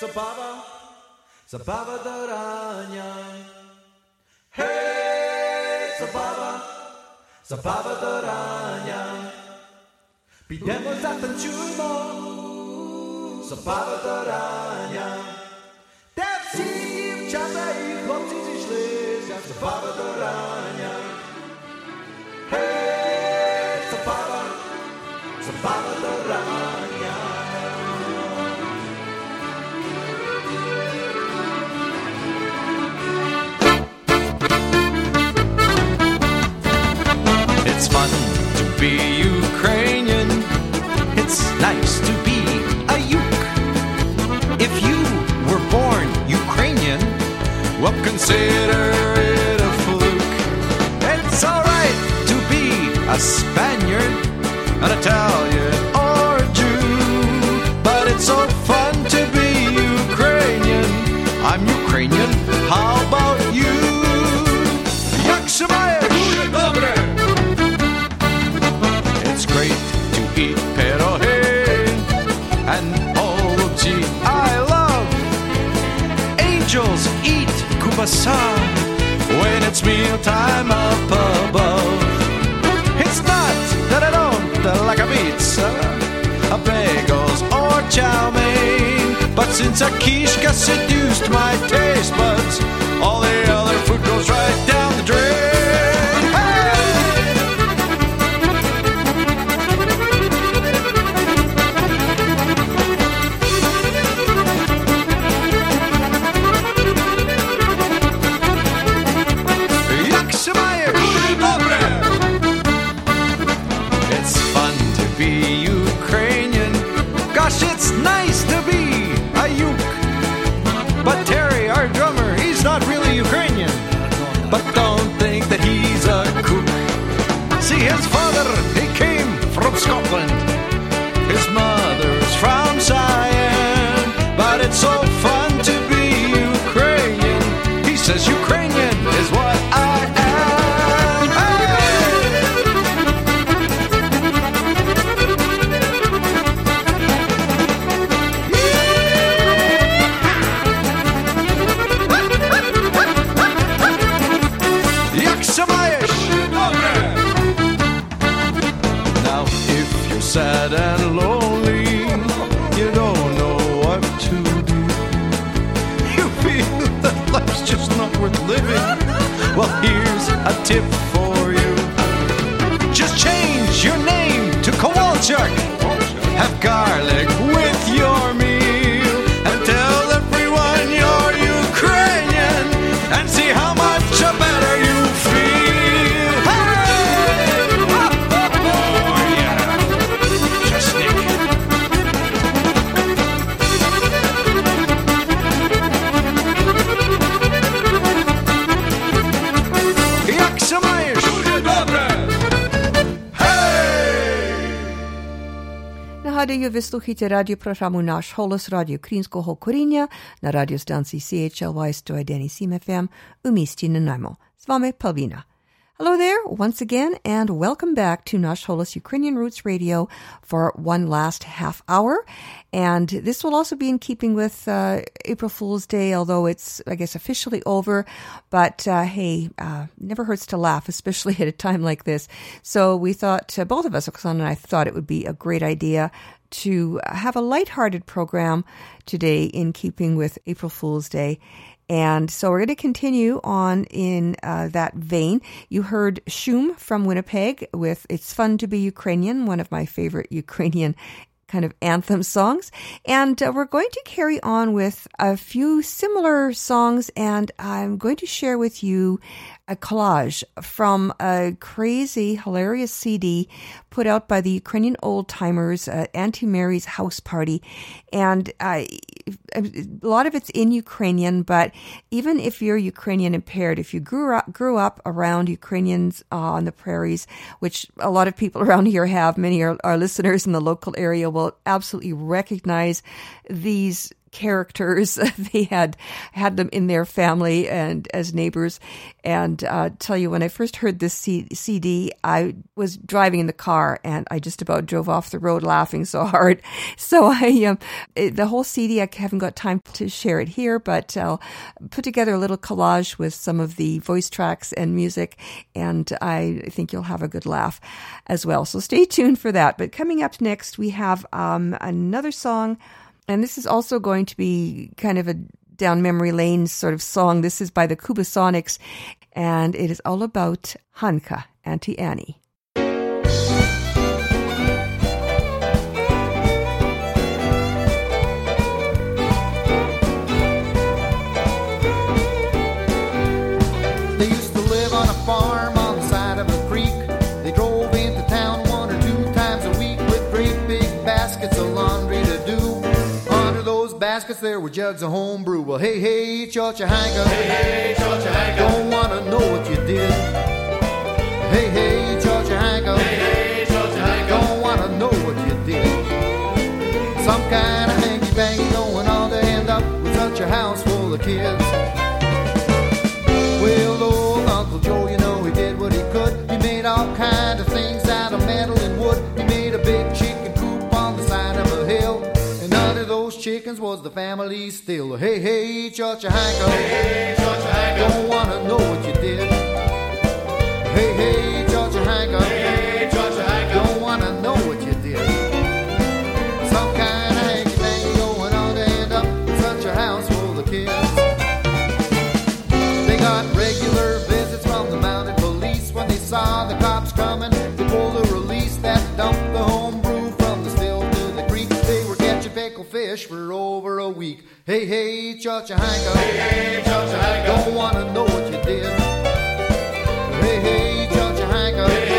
zabawa, zabawa do ranja. Hej, zabawa, zabawa do ranja. Pidemo, zatańczujmo, zabawa do rania. Te wsi, dziewczęta i chłopcy źli, zabawa do ranja. Fun to be Ukrainian. It's nice to be a Uk. If you were born Ukrainian, well, consider it a fluke. It's alright to be a Spaniard, an Italian, kubasa when it's mealtime up above. It's not that I don't like a pizza, a bagels or chow mein, but since a quiche got seduced my taste buds, all the other food goes right down sad and lonely, you don't know what to do. You feel that life's just not worth living. Well, here's a tip for you. CHLY 101.7 FM Hello there once again and welcome back to Nash Holos Ukrainian Roots Radio for one last half hour. And this will also be in keeping with uh, April Fool's Day, although it's, I guess, officially over. But uh, hey, uh, never hurts to laugh, especially at a time like this. So we thought, uh, both of us, Oksana and I, thought it would be a great idea to have a lighthearted program today in keeping with April Fool's Day. And so we're going to continue on in uh, that vein. You heard Shum from Winnipeg with It's Fun to Be Ukrainian, one of my favorite Ukrainian kind of anthem songs. And uh, we're going to carry on with a few similar songs, and I'm going to share with you a collage from a crazy, hilarious CD put out by the Ukrainian old timers, uh, Auntie Mary's House Party. And uh, a lot of it's in Ukrainian, but even if you're Ukrainian impaired, if you grew up, grew up around Ukrainians uh, on the prairies, which a lot of people around here have, many of our listeners in the local area will absolutely recognize these characters. they had had them in their family and as neighbors. And uh, tell you, when I first heard this C- CD, I was driving in the car and I just about drove off the road laughing so hard. So I, um, it, the whole CD, I haven't got time to share it here, but I'll put together a little collage with some of the voice tracks and music, and I think you'll have a good laugh as well. So stay tuned for that. But coming up next, we have um, another song, and this is also going to be kind of a down memory lane sort of song. This is by the Kubasonics, and it is all about Hanka, Auntie Annie. Were jugs of home brew. Well, hey, hey, Chorchahanka. Hey, hey, Chorchahanka. Don't wanna know what you did. Hey, hey, Chorchahanka. Hey, hey, Chorchahanka. Don't wanna know what you did. Some kind of hanky-panky going on to end up with such a house full of kids. Was the family still. Hey, hey, Chorchahanka. Hey, hey, Chorchahanka. Don't wanna know what you did. Hey, hey, Chorchahanka. Hey, hey, fish for over a week. Hey, hey, Chorchahanka. Hey, hey, Chorchahanka. Don't wanna know what you did. Hey, hey, Chorchahanka. Hey,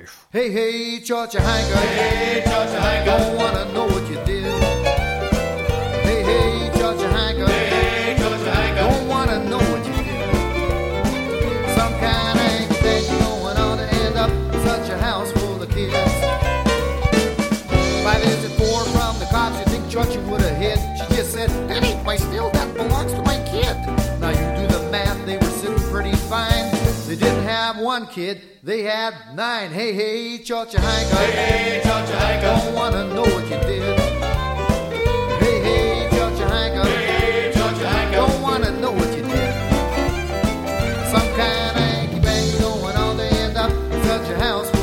belongs to my wife. Hey, hey, Chorchahanka. Hey, Chorchahanka. Don't wanna know what you did. Hey, hey, Chorchahanka. Hey, Chorchahanka. Don't wanna know what you did. Some kind of one kid, they had nine. Hey, hey, Chorchahanka. Hey, hey, Chorchahanka. Don't wanna know what you did. Hey, hey, Chorchahanka. Hey, hey, Chorchahanka. Don't wanna know what you did. Some kind of hanky-panky going on to end up with such a house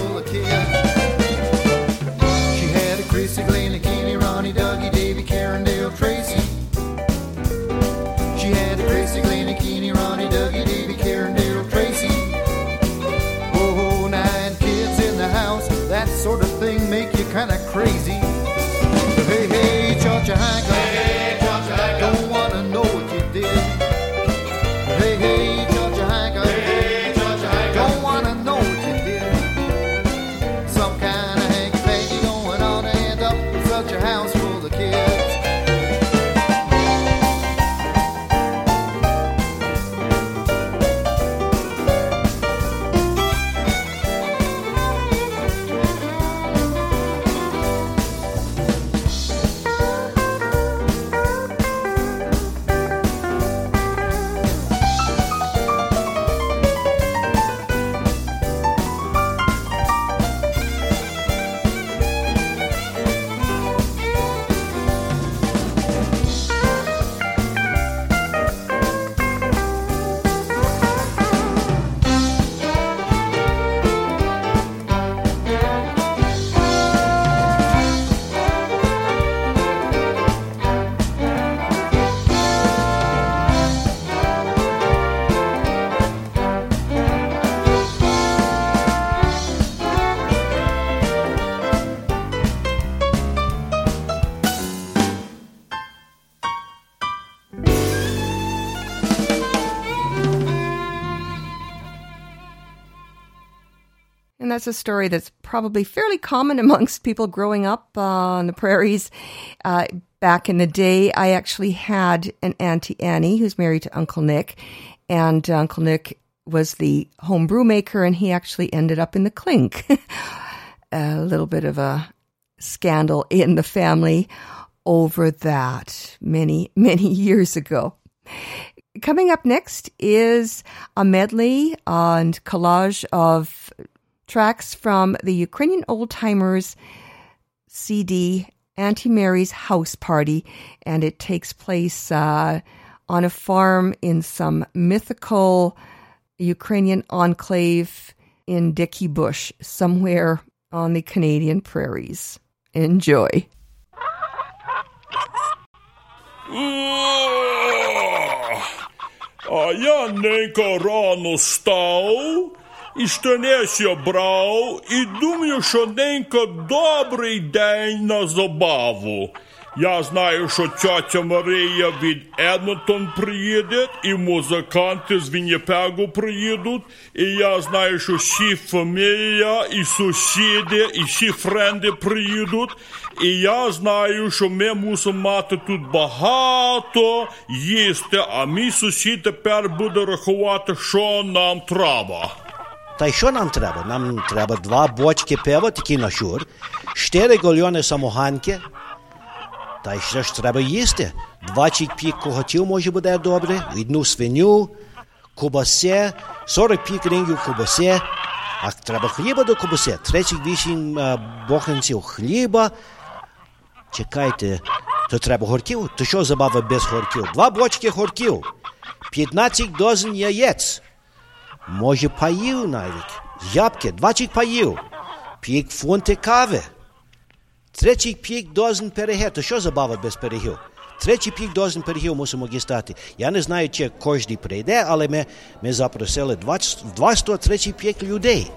a story that's probably fairly common amongst people growing up uh, on the prairies. Uh, back in the day, I actually had an Auntie Annie who's married to Uncle Nick, and Uncle Nick was the home brew maker, and he actually ended up in the clink. a little bit of a scandal in the family over that many, many years ago. Coming up next is a medley and collage of tracks from the Ukrainian Old Timers CD, Auntie Mary's House Party, and it takes place uh, on a farm in some mythical Ukrainian enclave in Dickey Bush, somewhere on the Canadian prairies. Enjoy. А я ненька рано Штанеся брав, і думаю, що ненька добрий день на забаву. Я знаю, що тьотя Марія від Едмонтон приїде, і музиканти з Вінніпегу приїдуть, і я знаю, що всі фамілія, і сусіди, і всі френди приїдуть, і я знаю, що ми мусимо мати тут багато їсти, а мій сусід тепер буде рахувати, що нам треба. Та й що нам треба? Нам треба два бочки пива, такі на щур, чотири гальйони самоганки, та й ще ж треба їсти. 25 коготів може буде добре, одну свиню, кубасе, 45 рингів кубасе, а треба хліба до кубасе, 38 е, боханців хліба. Чекайте, то треба горків? То що забава без горків? Два бочки горків, 15 дозин яєць, може паїв навіть, ябки, 20 паїв, пік фунти кави. Третій пік дозен пирогів. То що забава без пирогів? Третій пік дозен пирогів мусимо дістати. Я не знаю, чи кожен прийде, але ми, ми запросили 20, 230 пік людей.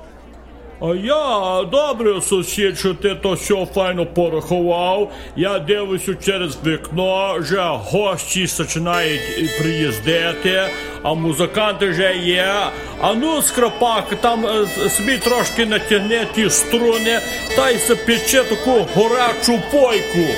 А я добре, сусід, що ти то все файно порахував. Я дивлюся через вікно, вже гості починають приїздити, а музиканти вже є. А ну, скрапак, там е, собі трошки натягне ті струни, та й запече таку горячу пойку.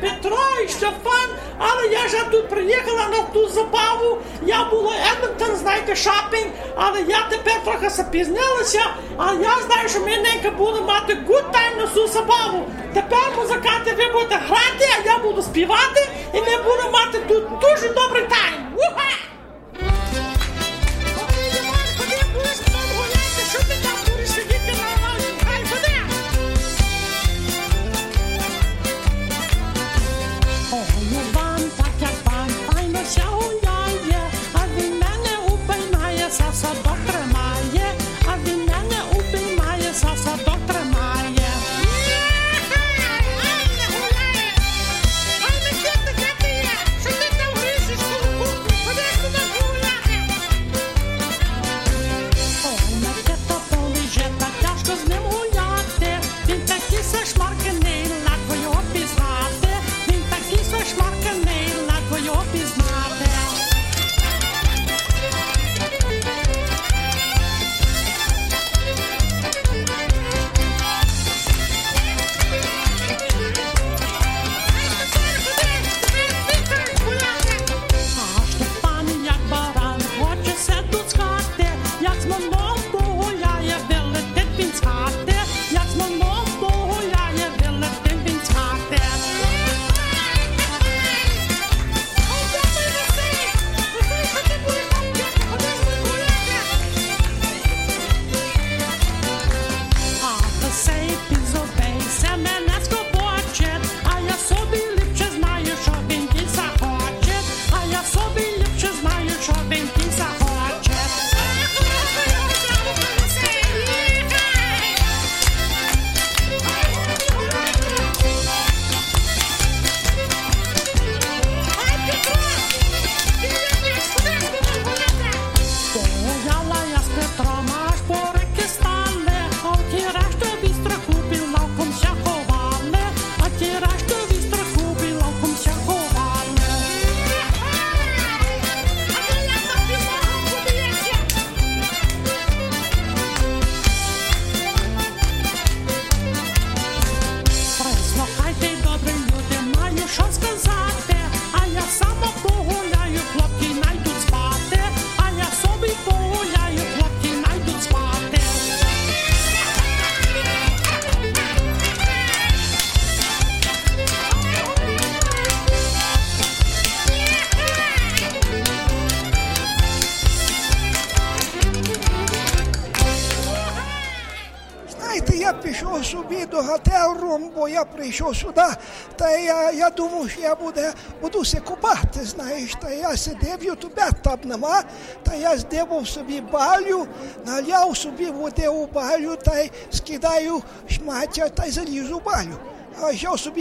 Петро і Штефан? Але я ж тут приїхала на ту забаву. Я була Едмонтон, знаєте, шопінг, але я тепер трохи запізнилася, але я знаю, що ми ненька будемо мати good time на цю забаву. Тепер музиканти ви будете грати, а я буду співати, і ми будемо мати тут дуже добрий тайм. пішов собі до готель-рум, бо я прийшов сюди, та я, я думав, що я буде, буду се купати, знаєш, та я сидів, ютубе там нема, та я здивав собі балю, наляв собі води у балю, та й скидаю шмаття, та й залізу в балю. А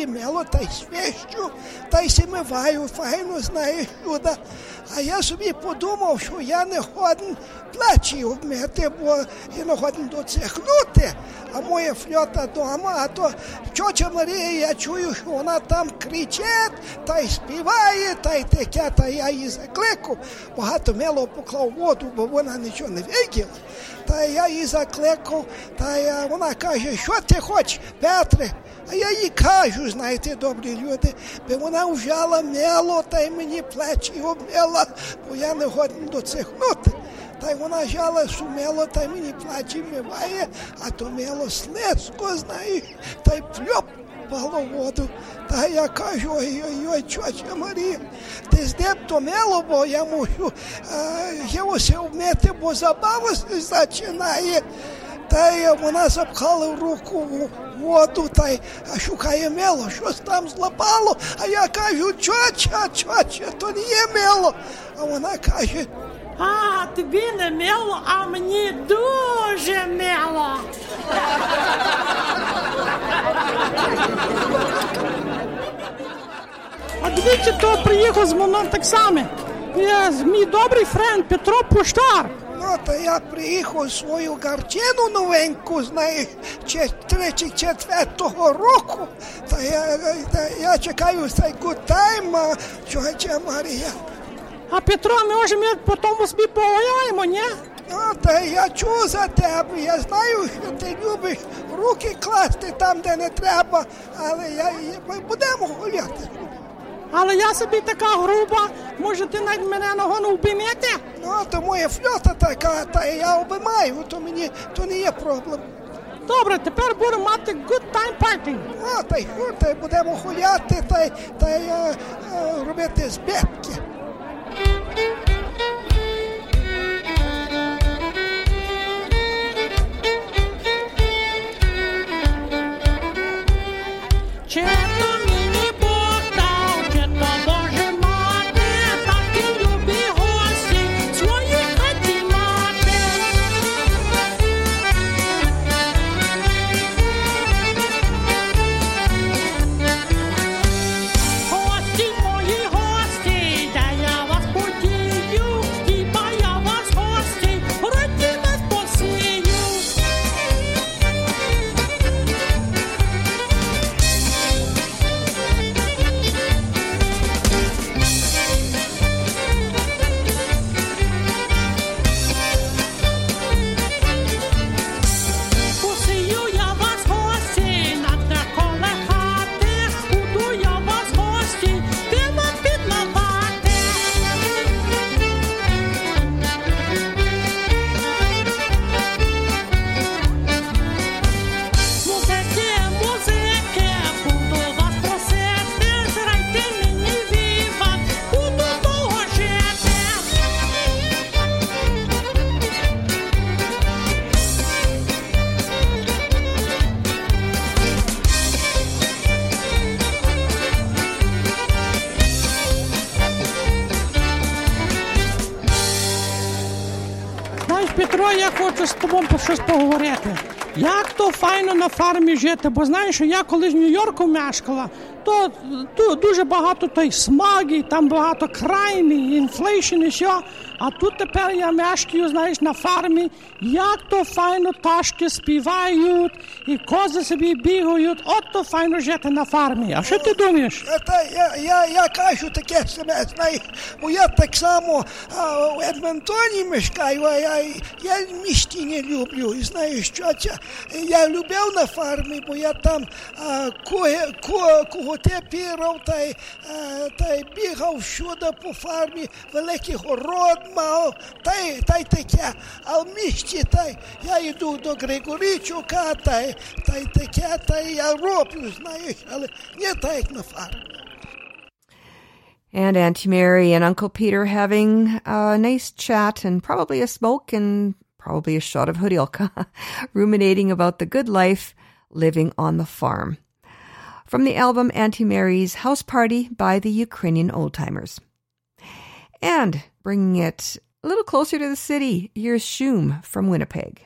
мило та й свищу, та й си миваю, файно знаєш сюди. А я собі подумав, що я не годен плечі обмити, бо я не годен доцехнути. А моя фльота дома, а то чоча Марія, я чую, що вона там кричить, та й співає, та й таке, та я її закликав. Багато мило поклав воду, бо вона нічого не виділа. Та я її закликав, та я, вона каже, що ти хочеш, Петре? А я їй кажу, знаєте, добрі люди, бо вона взяла мело та й мені плечі обмила, бо я не годен доцихнути. Та й вона взяла сумело, та й мені плечі вмиває, а то мело слизько, знаєш, та й пльоп пало воду. Та я кажу, ой-ой-ой, чоча Марія, ти здеб то мело, бо я мушу е, його се вмити, бо забава починає. Та й вона запхала руку в воду та й шукає мило, щось там злапало. А я кажу, чоча, чоча, то не є мило. А вона каже, А, тобі не мило, а мені дуже мило. А дивіться, то приїхав з мною так само. Мій добрий френд Петро Пуштар. No, to ja prijiho svoju garčenu novenku, znaš, treći, četvrtog roku. Da ja, da ja čekaju taj good time, čovječe Marija. A Petro, може ми потім собі повоюємо, ні? Ну, та я чую за тебе, я знаю, що ти любиш руки класти там, де не треба, але я, ми будемо гуляти. Але я собі така груба, може ти навіть мене нагону не? Ну, то моя фльота така, та я обіймаю, то мені то не є проблем. Добре, тепер будемо мати good time party. А, та й що, та й будемо гуляти, та й, та й е, е, робити збитки. Як то файно на фармі жити? Бо знаєш, що я коли в Нью-Йорку мешкала, то, то дуже багато той смаги, там багато крайні, інфлейшн і все. А тут тепер я мешкаю, знаєш, на фармі. Як то файно ташки співають, і кози собі бігають. От то файно жити на фармі. А що ти думаєш? Е, Та я, я, я кажу таке себе, знаєш, бо я так само а, в Едмонтоні мешкаю, а я, я місті не люблю. І знаєш, що це? Я любив на фармі, бо я там а, кого, кого, кого те пірав, та й, та й бігав всюди по фармі, великий город mau, tai, tai tekea al miștii, tai, ia du do Gregoriciu, ca tai, tai tekea, tai al ropiu, знаешь, ale не tai на. And Auntie Mary and Uncle Peter having a nice chat and probably a smoke and probably a shot of horilka, ruminating about the good life living on the farm. From the album Auntie Mary's House Party by the Ukrainian Oldtimers. And bringing it a little closer to the city, here's Shum from Winnipeg.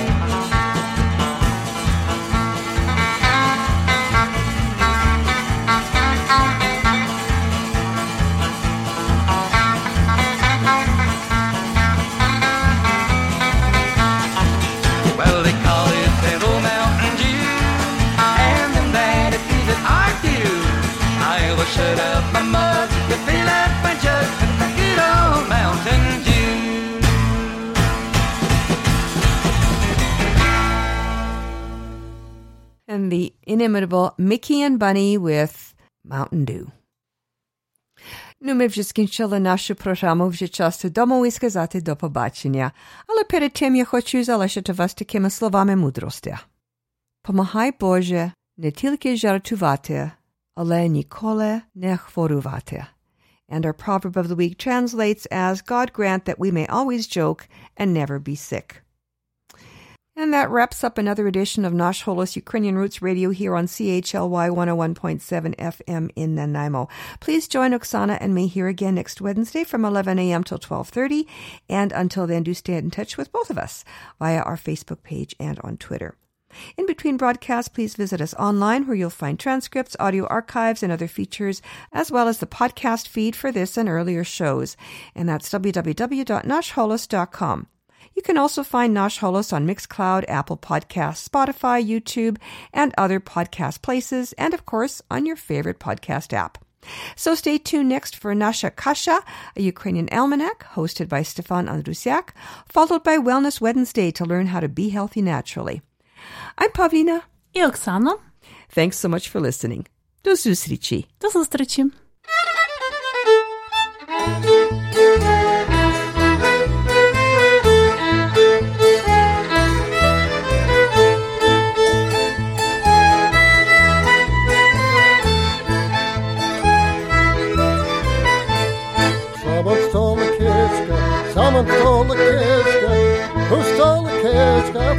And the inimitable Mickey and Bunny with Mountain Dew. Ну, ми вже скінчили нашу програму, вже час додому і сказати до побачення. Але перед тим я хочу залишити вас такими словами мудрості. Помагай, Боже, не тільки жартувати, але ніколи не хворувати. And our proverb of the week translates as God grant that we may always joke and never be sick. And that wraps up another edition of Nash Holos Ukrainian Roots Radio here on CHLY 101.7 FM in Nanaimo. Please join Oksana and me here again next Wednesday from 11 a.m. till 12.30. And until then, do stay in touch with both of us via our Facebook page and on Twitter. In between broadcasts, please visit us online where you'll find transcripts, audio archives, and other features, as well as the podcast feed for this and earlier shows. And that's www.nashholos.com. You can also find Nash Holos on Mixcloud, Apple Podcasts, Spotify, YouTube, and other podcast places, and of course on your favorite podcast app. So stay tuned next for Nasha Kasha, a Ukrainian almanac hosted by Stefan Andrusiak, followed by Wellness Wednesday to learn how to be healthy naturally. I'm Pavlina. И Oksana. Thanks so much for listening. До зустрічі. До зустрічі.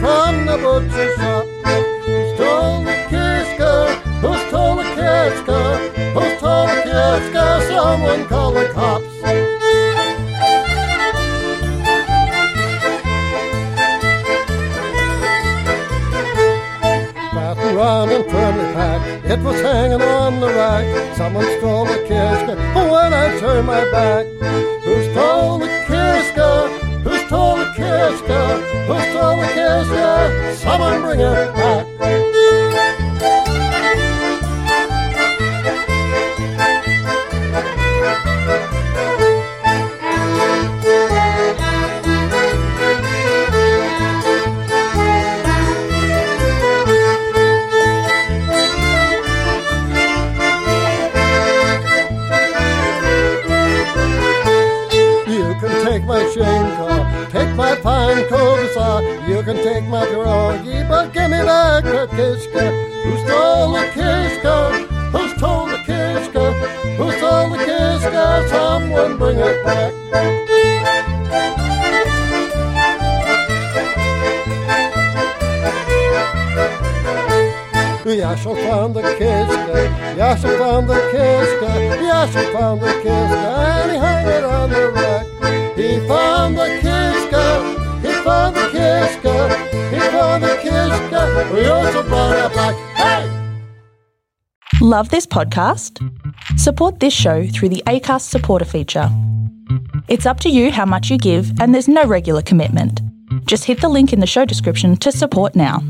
From the butcher shop? And cul-de-sac. You can take my pierogi, but give me back the kishka. Who stole the kishka? Who stole the kishka? Who stole the kishka? Someone bring it back. Yasha found the kishka, Yasha found the kishka, Yasha found the kishka, and he hung it on the rack. Found the kishka, he found the kishka, he found the kishka, we also brought it back. Hey! Love this podcast? Support this show through the ACAST supporter feature. It's up to you how much you give, and there's no regular commitment. Just hit the link in the show description to support now.